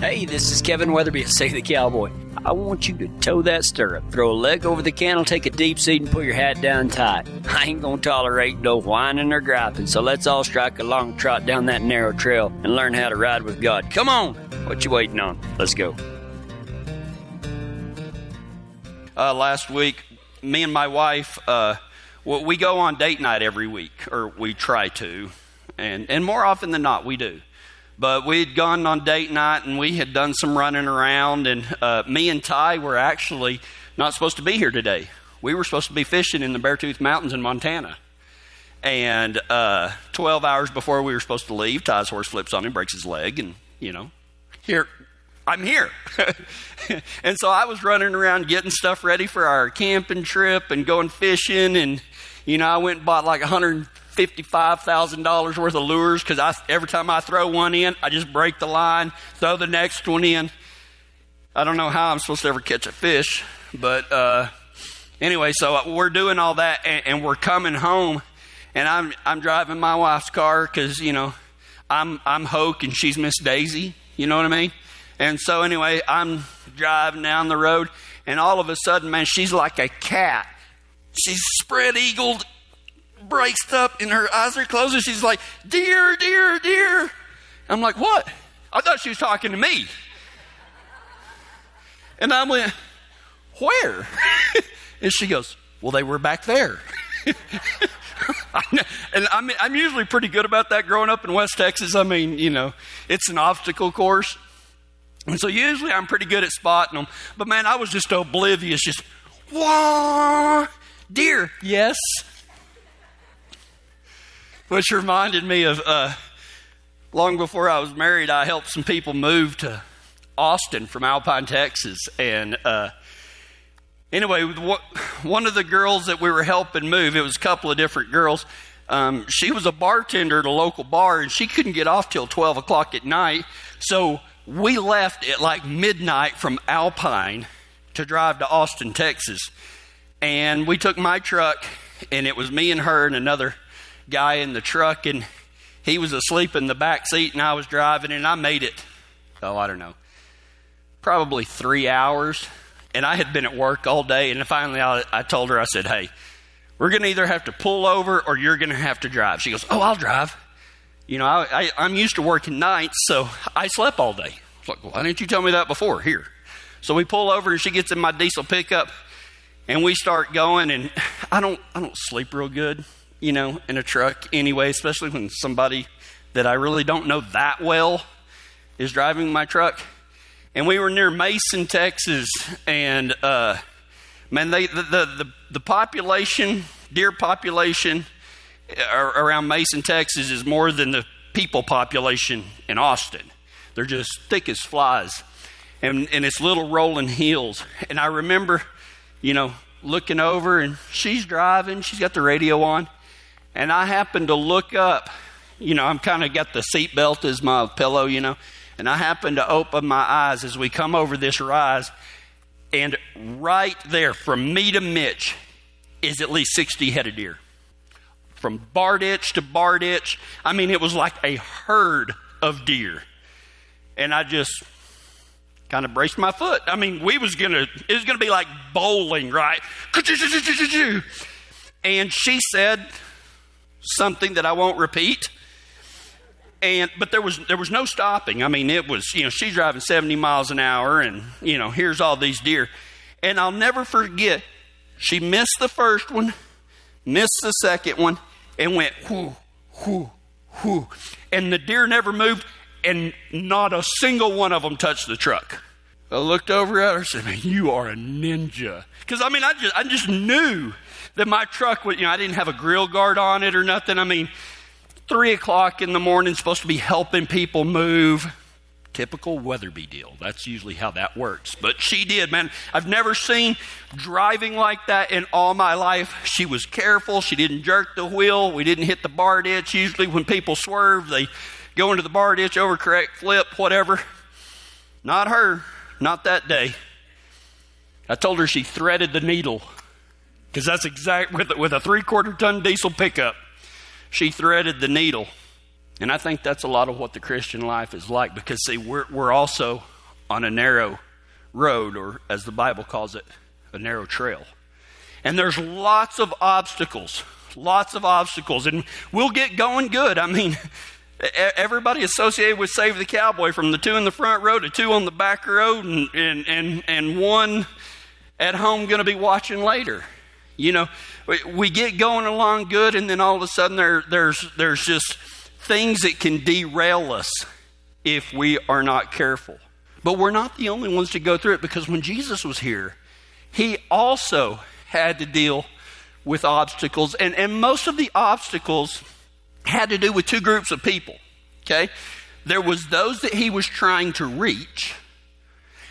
Hey, this is Kevin Weatherby at Save the Cowboy. I want you to toe that stirrup, throw a leg over the cantle, take a deep seat, and put your hat down tight. I ain't gonna tolerate no whining or griping, so let's all strike a long trot down that narrow trail and learn how to ride with God. Come on! What you waiting on? Let's go. Uh, last week, me and my wife, uh, well, we go on date night every week, or we try to, and, and more often than not, we do. But we'd gone on date night and we had done some running around, and uh, me and Ty were actually not supposed to be here today. We were supposed to be fishing in the Beartooth Mountains in Montana. And uh, 12 hours before we were supposed to leave, Ty's horse flips on him, breaks his leg, and, you know, here, I'm here. and so I was running around getting stuff ready for our camping trip and going fishing. And, you know, I went and bought like 100 $55,000 worth of lures because I, every time I throw one in, I just break the line, throw the next one in. I don't know how I'm supposed to ever catch a fish, but uh, anyway, so we're doing all that and, and, we're coming home, and I'm I'm driving my wife's car because you know I'm I'm Hoke and she's Miss Daisy, you know what I mean? And so anyway, I'm driving down the road, and all of a sudden, man, she's like a cat. She's spread eagled braced up and her eyes are closed and she's like, Dear, dear, dear. I'm like, What? I thought she was talking to me. And I went, Where? and she goes, Well, they were back there. and I'm, I'm usually pretty good about that growing up in West Texas. I mean, you know, it's an obstacle course. And so usually I'm pretty good at spotting them. But man, I was just oblivious, just, wah, deer, yes which reminded me of uh, long before I was married, I helped some people move to Austin from Alpine, Texas. And uh, anyway, one of the girls that we were helping move, it was a couple of different girls. Um, she was a bartender at a local bar and she couldn't get off till 12 o'clock at night. So we left at like midnight from Alpine to drive to Austin, Texas. And we took my truck, and it was me and her and another guy in the truck, and he was asleep in the back seat, and I was driving, and I made it. Oh, I don't know, probably three hours. And I had been at work all day, and finally I, I told her, I said, "Hey, we're going to either have to pull over or you're going to have to drive." She goes, "Oh, I'll drive." You know, I, I, am used to working nights, so I slept all day. I like, "Why didn't you tell me that before?" Here, so we pull over, and she gets in my diesel pickup, and we start going. And I don't, I don't sleep real good you know, in a truck anyway, especially when somebody that I really don't know that well is driving my truck. And we were near Mason, Texas, and uh, man, they, the, the, the, the population, deer population around Mason, Texas is more than the people population in Austin. They're just thick as flies. And, and it's little rolling hills. And I remember, you know, looking over and she's driving, she's got the radio on, and I happened to look up. You know, I'm kind of got the seatbelt as my pillow, you know, and I happened to open my eyes as we come over this rise, and right there, from me to Mitch, is at least 60 head of deer. From bar ditch to bar ditch. I mean, it was like a herd of deer. And I just kind of braced my foot. I mean, we was gonna, it was gonna be like bowling, right? And she said, something that I won't repeat. And but there was there was no stopping. I mean, it was you know she's driving 70 miles an hour, and you know here's all these deer, and I'll never forget. She missed the first one, missed the second one, and went whoo whoo whoo, and the deer never moved, and not a single one of them touched the truck. I looked over at her and said, Man, you are a ninja. Because I mean, I just I just knew that my truck would, you know, I didn't have a grill guard on it or nothing. I mean, three o'clock in the morning, supposed to be helping people move. Typical Weatherby deal. That's usually how that works. But she did, man. I've never seen driving like that in all my life. She was careful. She didn't jerk the wheel. We didn't hit the bar ditch. Usually, when people swerve, they go into the bar ditch, overcorrect, flip, whatever. Not her. Not that day. I told her she threaded the needle because that's exact with, with a three quarter ton diesel pickup. She threaded the needle. And I think that's a lot of what the Christian life is like because, see, we're, we're also on a narrow road, or as the Bible calls it, a narrow trail. And there's lots of obstacles, lots of obstacles, and we'll get going good. I mean, everybody associated with Save the Cowboy, from the two in the front row to two on the back row, and, and, and, and one at home going to be watching later. You know, we, get going along good, and then all of a sudden there, there's, there's just things that can derail us if we are not careful. But we're not the only ones to go through it because when Jesus was here, he also had to deal with obstacles. And, and most of the obstacles had to do with two groups of people. Okay? There was those that he was trying to reach,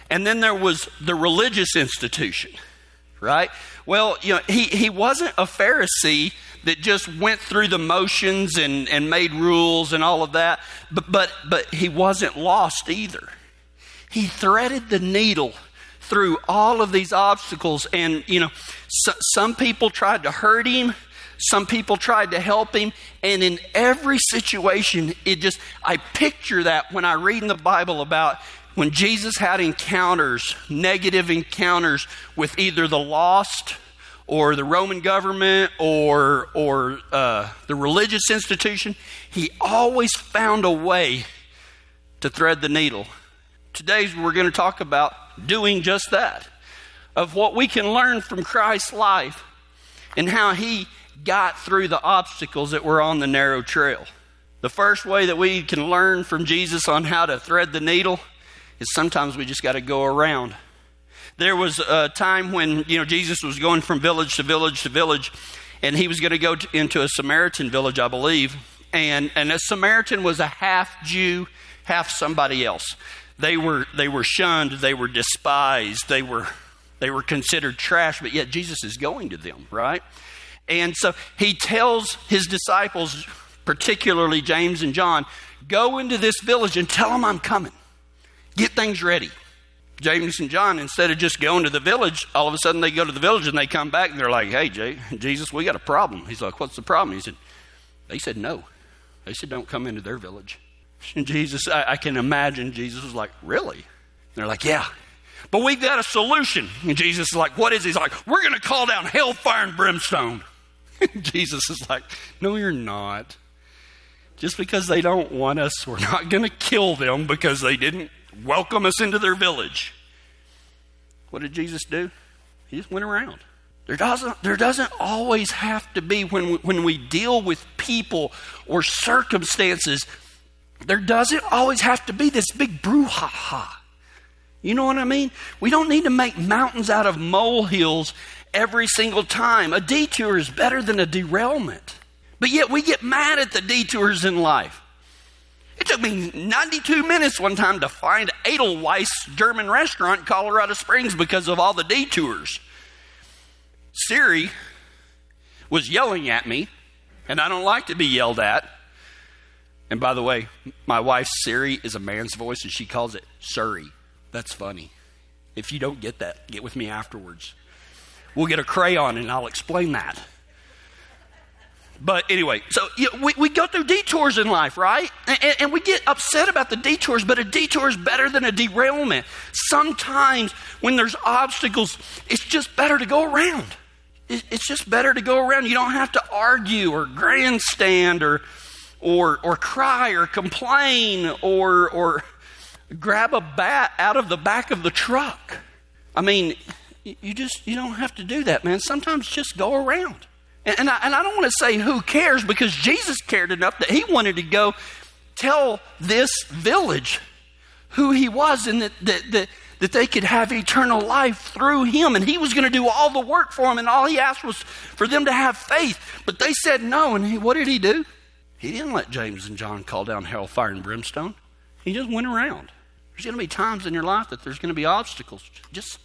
and then there was the religious institution, right? Well, you know, he, he wasn't a Pharisee that just went through the motions and, and made rules and all of that, but, but, but he wasn't lost either. He threaded the needle through all of these obstacles, and, you know, so, some people tried to hurt him. Some people tried to help him. And in every situation, it just, I picture that when I read in the Bible about when Jesus had encounters, negative encounters with either the lost or the Roman government or, or uh, the religious institution, he always found a way to thread the needle. Today, we're going to talk about doing just that, of what we can learn from Christ's life and how he got through the obstacles that were on the narrow trail. The first way that we can learn from Jesus on how to thread the needle is sometimes we just got to go around. There was a time when, you know, Jesus was going from village to village to village, and he was going to go to, into a Samaritan village, I believe. And, and a Samaritan was a half Jew, half somebody else. They were, they were shunned, they were despised, they were, they were considered trash, but yet Jesus is going to them, right? And so he tells his disciples, particularly James and John, go into this village and tell them I'm coming. Get things ready. James and John, instead of just going to the village, all of a sudden they go to the village and they come back and they're like, hey, Jay, Jesus, we got a problem. He's like, what's the problem? He said, they said no. They said, don't come into their village. And Jesus, I, I can imagine Jesus was like, really? And they're like, yeah. But we've got a solution. And Jesus is like, what is it? He's like, we're going to call down hellfire and brimstone. Jesus is like, no, you're not. Just because they don't want us, we're not going to kill them because they didn't welcome us into their village. What did Jesus do? He just went around. There doesn't, there doesn't always have to be, when we, when we deal with people or circumstances, there doesn't always have to be this big brouhaha. You know what I mean? We don't need to make mountains out of molehills every single time. A detour is better than a derailment. But yet we get mad at the detours in life. It took me 92 minutes one time to find Edelweiss German restaurant in Colorado Springs because of all the detours. Siri was yelling at me, and I don't like to be yelled at. And by the way, my wife Siri is a man's voice, and she calls it Surrey. That's funny. If you don't get that, get with me afterwards. We'll get a crayon, and I'll explain that. But anyway, so you know, we, we go through detours in life, right? And, and, we get upset about the detours, but a detour is better than a derailment. Sometimes when there's obstacles, it's just better to go around. It, it's just better to go around. You don't have to argue or grandstand or, or, or cry or complain or, or grab a bat out of the back of the truck. I mean, you just you don't have to do that, man. Sometimes just go around. And, I, and I don't want to say who cares because Jesus cared enough that he wanted to go tell this village who he was and that, that, that, that they could have eternal life through him. And he was going to do all the work for them. And all he asked was for them to have faith. But they said no. And he, what did he do? He didn't let James and John call down hellfire and brimstone. He just went around. There's going to be times in your life that there's going to be obstacles. Just,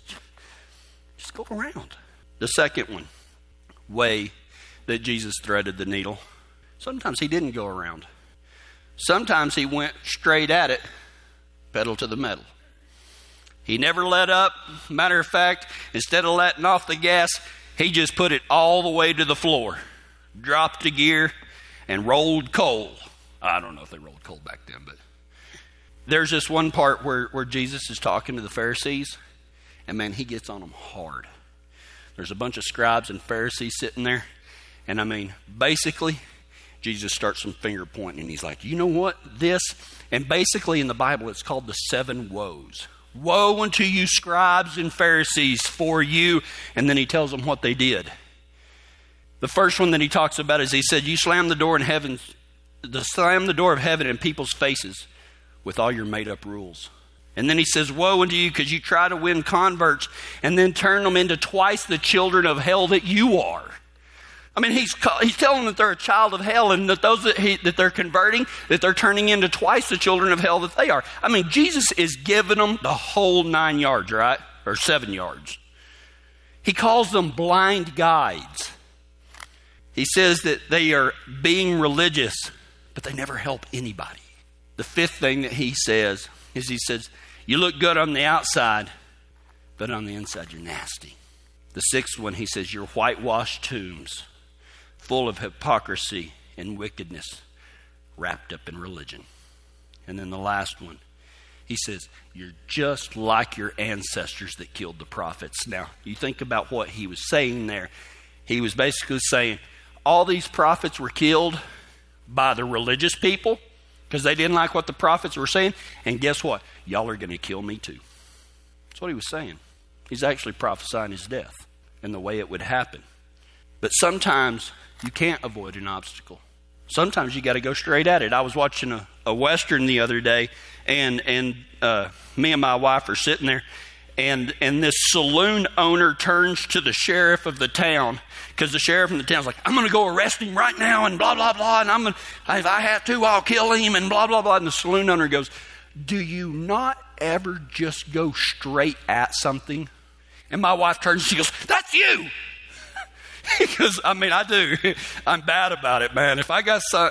just go around. The second one, way that Jesus threaded the needle. Sometimes he didn't go around. Sometimes he went straight at it, pedal to the metal. He never let up. Matter of fact, instead of letting off the gas, he just put it all the way to the floor, dropped the gear, and rolled coal I don't know if they rolled coal back then, but there's this one part where, where Jesus is talking to the Pharisees, and man, he gets on them hard. There's a bunch of scribes and Pharisees sitting there, and I mean, basically, Jesus starts some finger pointing, and he's like, You know what? This, and basically in the Bible, it's called the seven woes. Woe unto you, scribes and Pharisees, for you. And then he tells them what they did. The first one that he talks about is he said, You slam the door in heaven, the slam the door of heaven in people's faces with all your made up rules. And then he says, Woe unto you, because you try to win converts and then turn them into twice the children of hell that you are. I mean, he's, he's telling them that they're a child of hell and that those that, he, that they're converting, that they're turning into twice the children of hell that they are. I mean, Jesus is giving them the whole nine yards, right? Or seven yards. He calls them blind guides. He says that they are being religious, but they never help anybody. The fifth thing that he says is he says, You look good on the outside, but on the inside you're nasty. The sixth one, he says, You're whitewashed tombs full of hypocrisy and wickedness wrapped up in religion. And then the last one, he says, You're just like your ancestors that killed the prophets. Now, you think about what he was saying there. He was basically saying, All these prophets were killed by the religious people because they didn't like what the prophets were saying. And guess what? Y'all are going to kill me too. That's what he was saying. He's actually prophesying his death and the way it would happen. But sometimes you can't avoid an obstacle. Sometimes you got to go straight at it. I was watching a, a western the other day, and and uh, me and my wife are sitting there, and and this saloon owner turns to the sheriff of the town because the sheriff in the town's like, I'm going to go arrest him right now, and blah blah blah, and I'm gonna, if I have to, I'll kill him, and blah blah blah. And the saloon owner goes, Do you not ever just go straight at something? And my wife turns, she goes, That's you. because I mean, I do. I'm bad about it, man. If I got some,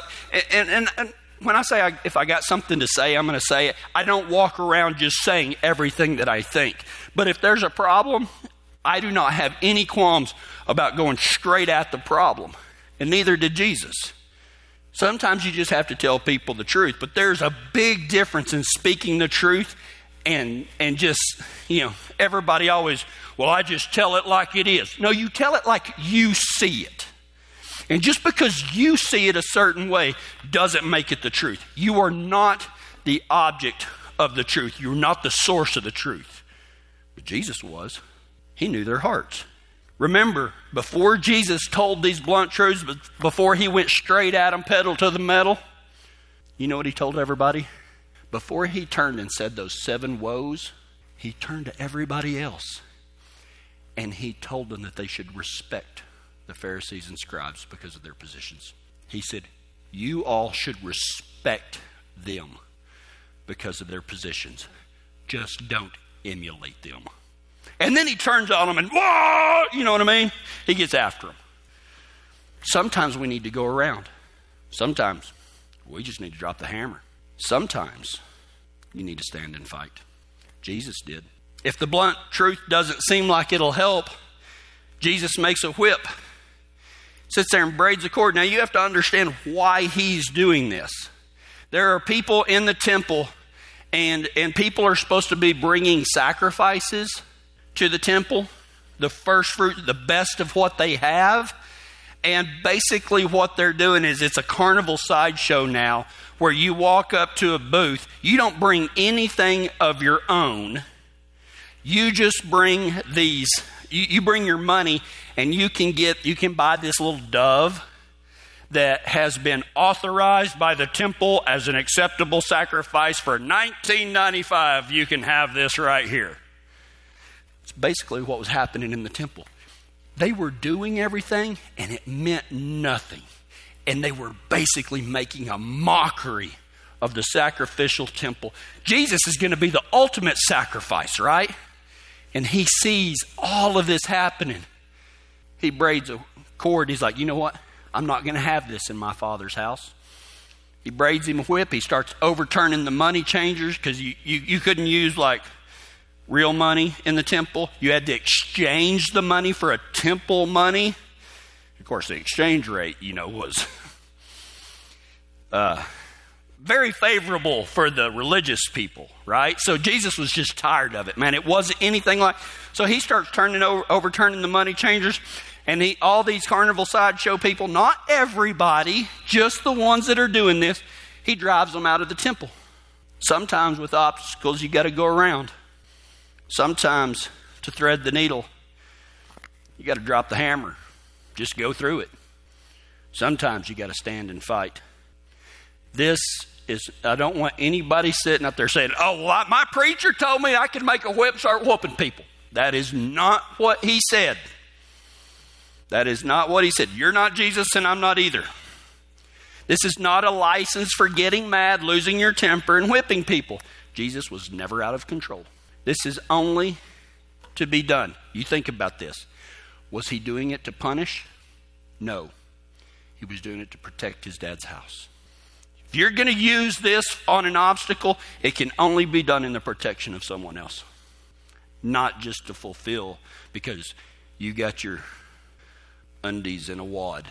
and, and, and when I say I, if I got something to say, I'm going to say it. I don't walk around just saying everything that I think. But if there's a problem, I do not have any qualms about going straight at the problem, and neither did Jesus. Sometimes you just have to tell people the truth, but there's a big difference in speaking the truth and and just you know everybody always well, I just tell it like it is. No, you tell it like you see it. And just because you see it a certain way doesn't make it the truth. You are not the object of the truth, you're not the source of the truth. But Jesus was. He knew their hearts. Remember, before Jesus told these blunt truths, before he went straight at them, pedal to the metal, you know what he told everybody? Before he turned and said those seven woes, he turned to everybody else and he told them that they should respect the Pharisees and scribes because of their positions. He said, You all should respect them because of their positions. Just don't emulate them. And then he turns on them and, whoa, you know what I mean? He gets after them. Sometimes we need to go around. Sometimes we just need to drop the hammer. Sometimes you need to stand and fight. Jesus did. If the blunt truth doesn't seem like it'll help, Jesus makes a whip, sits there and braids a cord. Now you have to understand why he's doing this. There are people in the temple, and, and people are supposed to be bringing sacrifices to the temple, the first fruit, the best of what they have. And basically, what they're doing is it's a carnival sideshow now where you walk up to a booth, you don't bring anything of your own. You just bring these, you, you bring your money and you can get, you can buy this little dove that has been authorized by the temple as an acceptable sacrifice for 1995 you can have this right here. It's basically what was happening in the temple they were doing everything and it meant nothing and they were basically making a mockery of the sacrificial temple jesus is going to be the ultimate sacrifice right and he sees all of this happening. He braids a cord. He's like, you know what? I'm not going to have this in my father's house. He braids him a whip. He starts overturning the money changers because you, you, you couldn't use like real money in the temple. You had to exchange the money for a temple money. Of course, the exchange rate, you know, was uh, very favorable for the religious people, right? So Jesus was just tired of it, man. It wasn't anything like. So he starts turning over, overturning the money changers, and he, all these carnival sideshow people, not everybody, just the ones that are doing this, he drives them out of the temple. Sometimes with obstacles, you got to go around. Sometimes to thread the needle, you got to drop the hammer. Just go through it. Sometimes you got to stand and fight. This is, I don't want anybody sitting up there saying, oh, well, my preacher told me I could make a whip, start whooping people. That is not what he said. That is not what he said. You're not Jesus, and I'm not either. This is not a license for getting mad, losing your temper, and whipping people. Jesus was never out of control. This is only to be done. You think about this. Was he doing it to punish? No. He was doing it to protect his dad's house. If you're going to use this on an obstacle, it can only be done in the protection of someone else, not just to fulfill because you got your undies in a wad.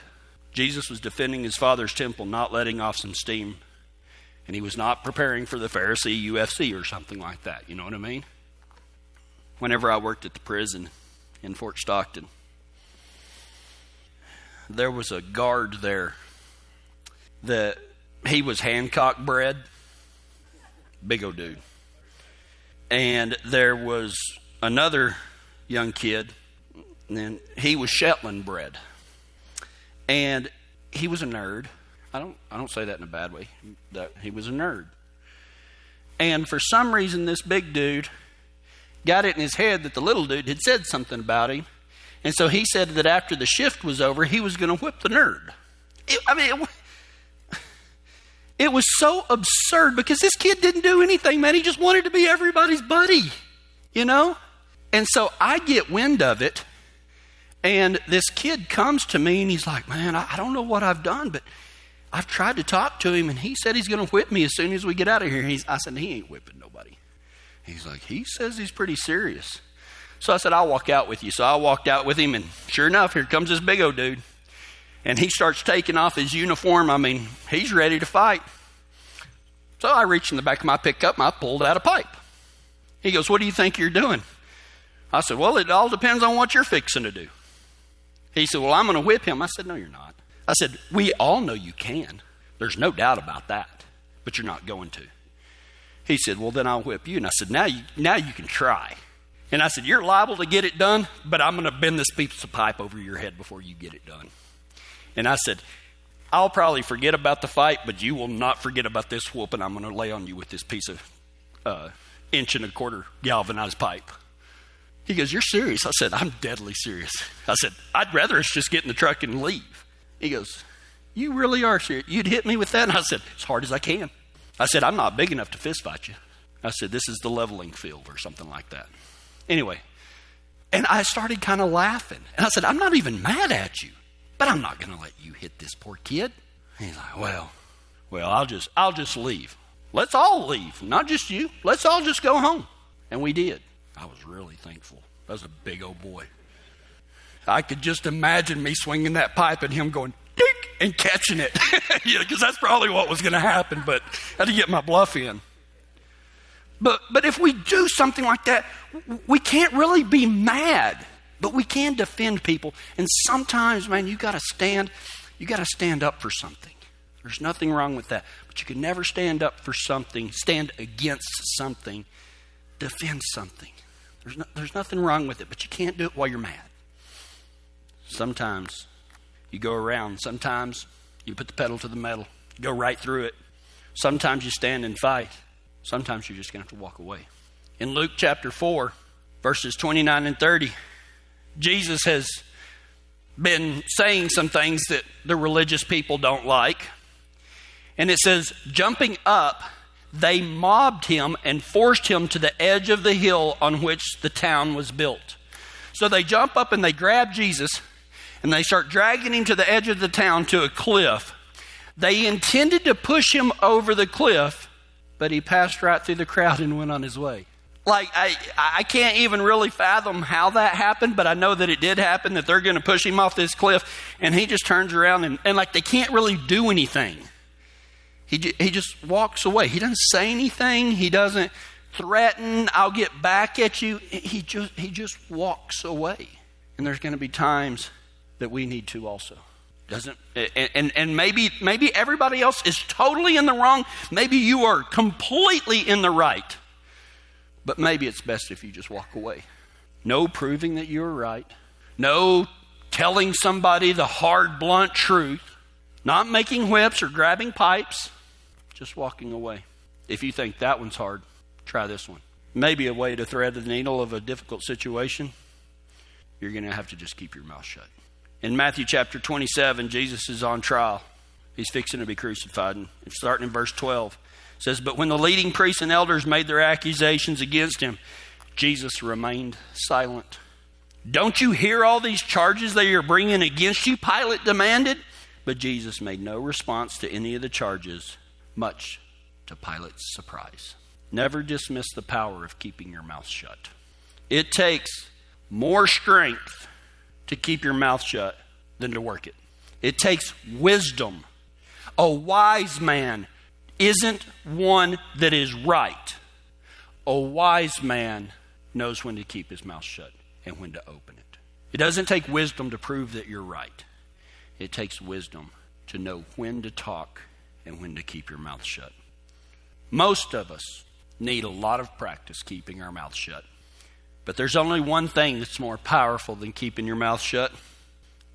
Jesus was defending his father's temple, not letting off some steam, and he was not preparing for the Pharisee UFC or something like that. You know what I mean? Whenever I worked at the prison in Fort Stockton, there was a guard there that he was Hancock bred, big old dude. And there was another young kid, and he was Shetland bred. And he was a nerd. I don't I don't say that in a bad way. That he was a nerd. And for some reason this big dude got it in his head that the little dude had said something about him. And so he said that after the shift was over, he was going to whip the nerd. It, I mean, it, it was so absurd because this kid didn't do anything, man. He just wanted to be everybody's buddy, you know? And so I get wind of it, and this kid comes to me and he's like, Man, I, don't know what I've done, but I've tried to talk to him, and he said he's going to whip me as soon as we get out of here. He's, I said, He ain't whipping nobody. He's like, He says he's pretty serious. So I said, I'll walk out with you. So I walked out with him, and sure enough, here comes this big old dude and he starts taking off his uniform. I mean, he's ready to fight. So I reached in the back of my pickup and I pulled out a pipe. He goes, What do you think you're doing? I said, Well, it all depends on what you're fixing to do. He said, Well, I'm going to whip him. I said, No, you're not. I said, We all know you can. There's no doubt about that, but you're not going to. He said, Well, then I'll whip you. And I said, Now you, now you can try. And I said, You're liable to get it done, but I'm going to bend this piece of pipe over your head before you get it done. And I said, I'll probably forget about the fight, but you will not forget about this whooping I'm going to lay on you with this piece of uh, inch and a quarter galvanized pipe. He goes, You're serious? I said, I'm deadly serious. I said, I'd rather us just get in the truck and leave. He goes, You really are serious? You'd hit me with that? And I said, As hard as I can. I said, I'm not big enough to fist fight you. I said, This is the leveling field or something like that. Anyway, and I started kind of laughing. And I said, I'm not even mad at you. But I'm not going to let you hit this poor kid. he's like, well, well, I'll just, I'll just leave. Let's all leave, not just you. Let's all just go home. And we did. I was really thankful. That was a big old boy. I could just imagine me swinging that pipe and him going, and catching it. because that's probably what was going to happen, but I had to get my bluff in. But, but if we do something like that, we can't really be mad. But we can defend people. And sometimes, man, you got to stand, you got to stand up for something. There's nothing wrong with that. But you can never stand up for something, stand against something, defend something. There's, no, there's nothing wrong with it, but you can't do it while you're mad. Sometimes you go around. Sometimes you put the pedal to the metal, go right through it. Sometimes you stand and fight. Sometimes you're just going to have to walk away. In Luke chapter 4, verses 29 and 30, Jesus has been saying some things that the religious people don't like. And it says, jumping up, they mobbed him and forced him to the edge of the hill on which the town was built. So they jump up and they grab Jesus and they start dragging him to the edge of the town to a cliff. They intended to push him over the cliff, but he passed right through the crowd and went on his way like I, I can't even really fathom how that happened, but I know that it did happen, that they're going to push him off this cliff, and he just turns around and, and like they can't really do anything. He, he just walks away. He doesn't say anything. He doesn't threaten, I'll get back at you. He just, he just walks away. And there's going to be times that we need to also. Doesn't and, and, maybe maybe everybody else is totally in the wrong. Maybe you are completely in the right. But maybe it's best if you just walk away. No proving that you're right. No telling somebody the hard, blunt truth. Not making whips or grabbing pipes. Just walking away. If you think that one's hard, try this one. Maybe a way to thread the needle of a difficult situation. You're going to have to just keep your mouth shut. In Matthew chapter 27, Jesus is on trial. He's fixing to be crucified. And starting in verse 12, it says, But when the leading priests and elders made their accusations against him, Jesus remained silent. Don't you hear all these charges they are bringing against you? Pilate demanded. But Jesus made no response to any of the charges, much to Pilate's surprise. Never dismiss the power of keeping your mouth shut. It takes more strength to keep your mouth shut than to work it. It takes wisdom. A wise man isn't one that is right. A wise man knows when to keep his mouth shut and when to open it. It doesn't take wisdom to prove that you're right. It takes wisdom to know when to talk and when to keep your mouth shut. Most of us need a lot of practice keeping our mouth shut. But there's only one thing that's more powerful than keeping your mouth shut,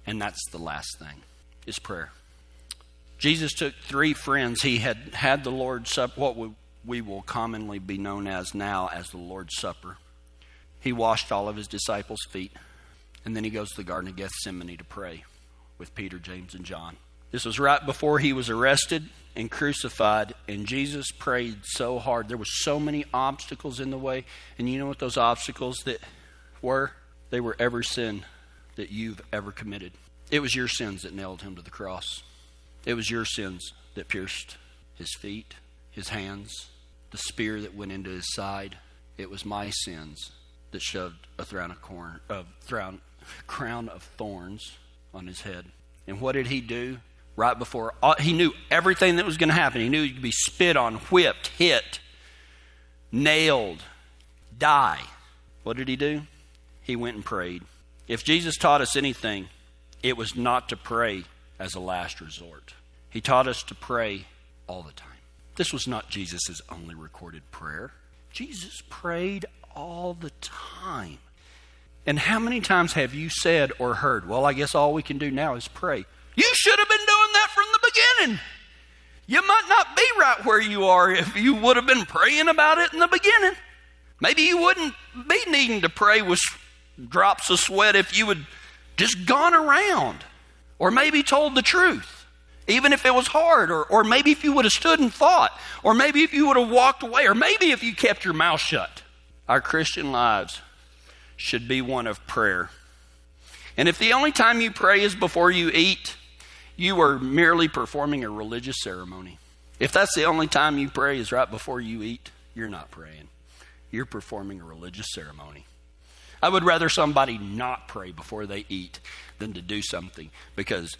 and that's the last thing is prayer. Jesus took three friends. He had had the Lord's Supper, what we will commonly be known as now as the Lord's Supper. He washed all of his disciples' feet, and then he goes to the Garden of Gethsemane to pray with Peter, James, and John. This was right before he was arrested and crucified, and Jesus prayed so hard. There were so many obstacles in the way, and you know what those obstacles that were? They were every sin that you've ever committed. It was your sins that nailed him to the cross. It was your sins that pierced his feet, his hands, the spear that went into his side. It was my sins that shoved a crown of, corn, uh, crown of thorns on his head. And what did he do? Right before he knew everything that was going to happen. He knew he'd be spit on, whipped, hit, nailed, die. What did he do? He went and prayed. If Jesus taught us anything, it was not to pray as a last resort. He taught us to pray all the time. This was not Jesus' only recorded prayer. Jesus prayed all the time. And how many times have you said or heard, well, I guess all we can do now is pray? You should have been doing that from the beginning. You might not be right where you are if you would have been praying about it in the beginning. Maybe you wouldn't be needing to pray with drops of sweat if you had just gone around or maybe told the truth, even if it was hard, or, or maybe if you would have stood and thought, or maybe if you would have walked away, or maybe if you kept your mouth shut. Our Christian lives should be one of prayer. And if the only time you pray is before you eat, you are merely performing a religious ceremony. If that's the only time you pray is right before you eat, you're not praying. You're performing a religious ceremony. I would rather somebody not pray before they eat than to do something because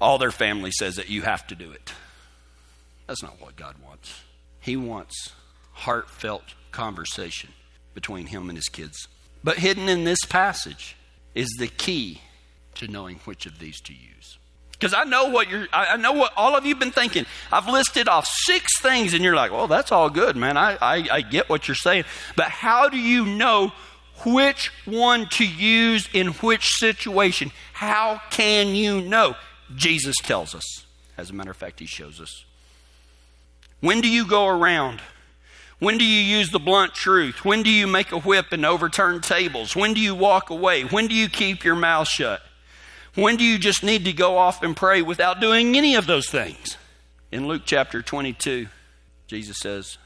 all their family says that you have to do it. That's not what God wants. He wants heartfelt conversation between him and his kids. But hidden in this passage is the key to knowing which of these to use. Because I know what you're, I know what all of you've been thinking. I've listed off six things, and you're like, well, that's all good, man. I, I, I get what you're saying. But how do you know which one to use in which situation? How can you know? Jesus tells us. As a matter of fact, he shows us. When do you go around? When do you use the blunt truth? When do you make a whip and overturn tables? When do you walk away? When do you keep your mouth shut? When do you just need to go off and pray without doing any of those things? In Luke chapter 22, Jesus says,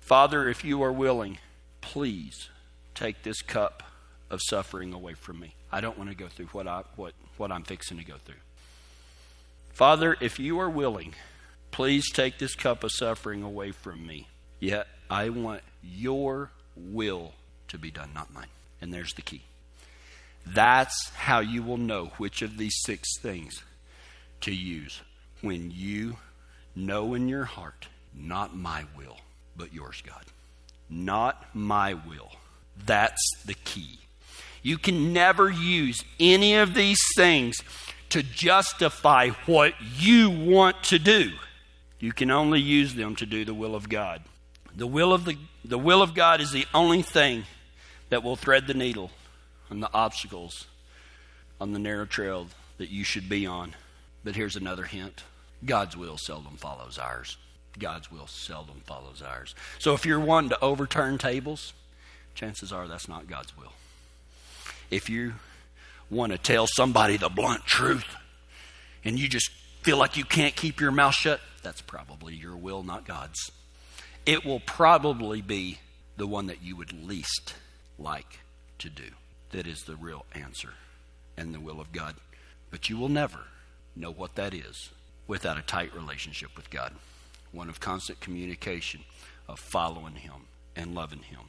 Father, if you are willing, please take this cup of suffering away from me. I don't want to go through what, I, what, what I'm fixing to go through. Father, if you are willing, please take this cup of suffering away from me. Yet I want your will to be done, not mine. And there's the key. That's how you will know which of these six things to use when you Know in your heart, not my will, but yours, God. Not my will. That's the key. You can never use any of these things to justify what you want to do. You can only use them to do the will of God. The will of, the, the will of God is the only thing that will thread the needle on the obstacles on the narrow trail that you should be on. But here's another hint God's will seldom follows ours. God's will seldom follows ours. So if you're wanting to overturn tables, chances are that's not God's will. If you want to tell somebody the blunt truth and you just feel like you can't keep your mouth shut, that's probably your will, not God's. It will probably be the one that you would least like to do that is the real answer and the will of God. But you will never know what that is without a tight relationship with God, one of constant communication, of following Him and loving Him.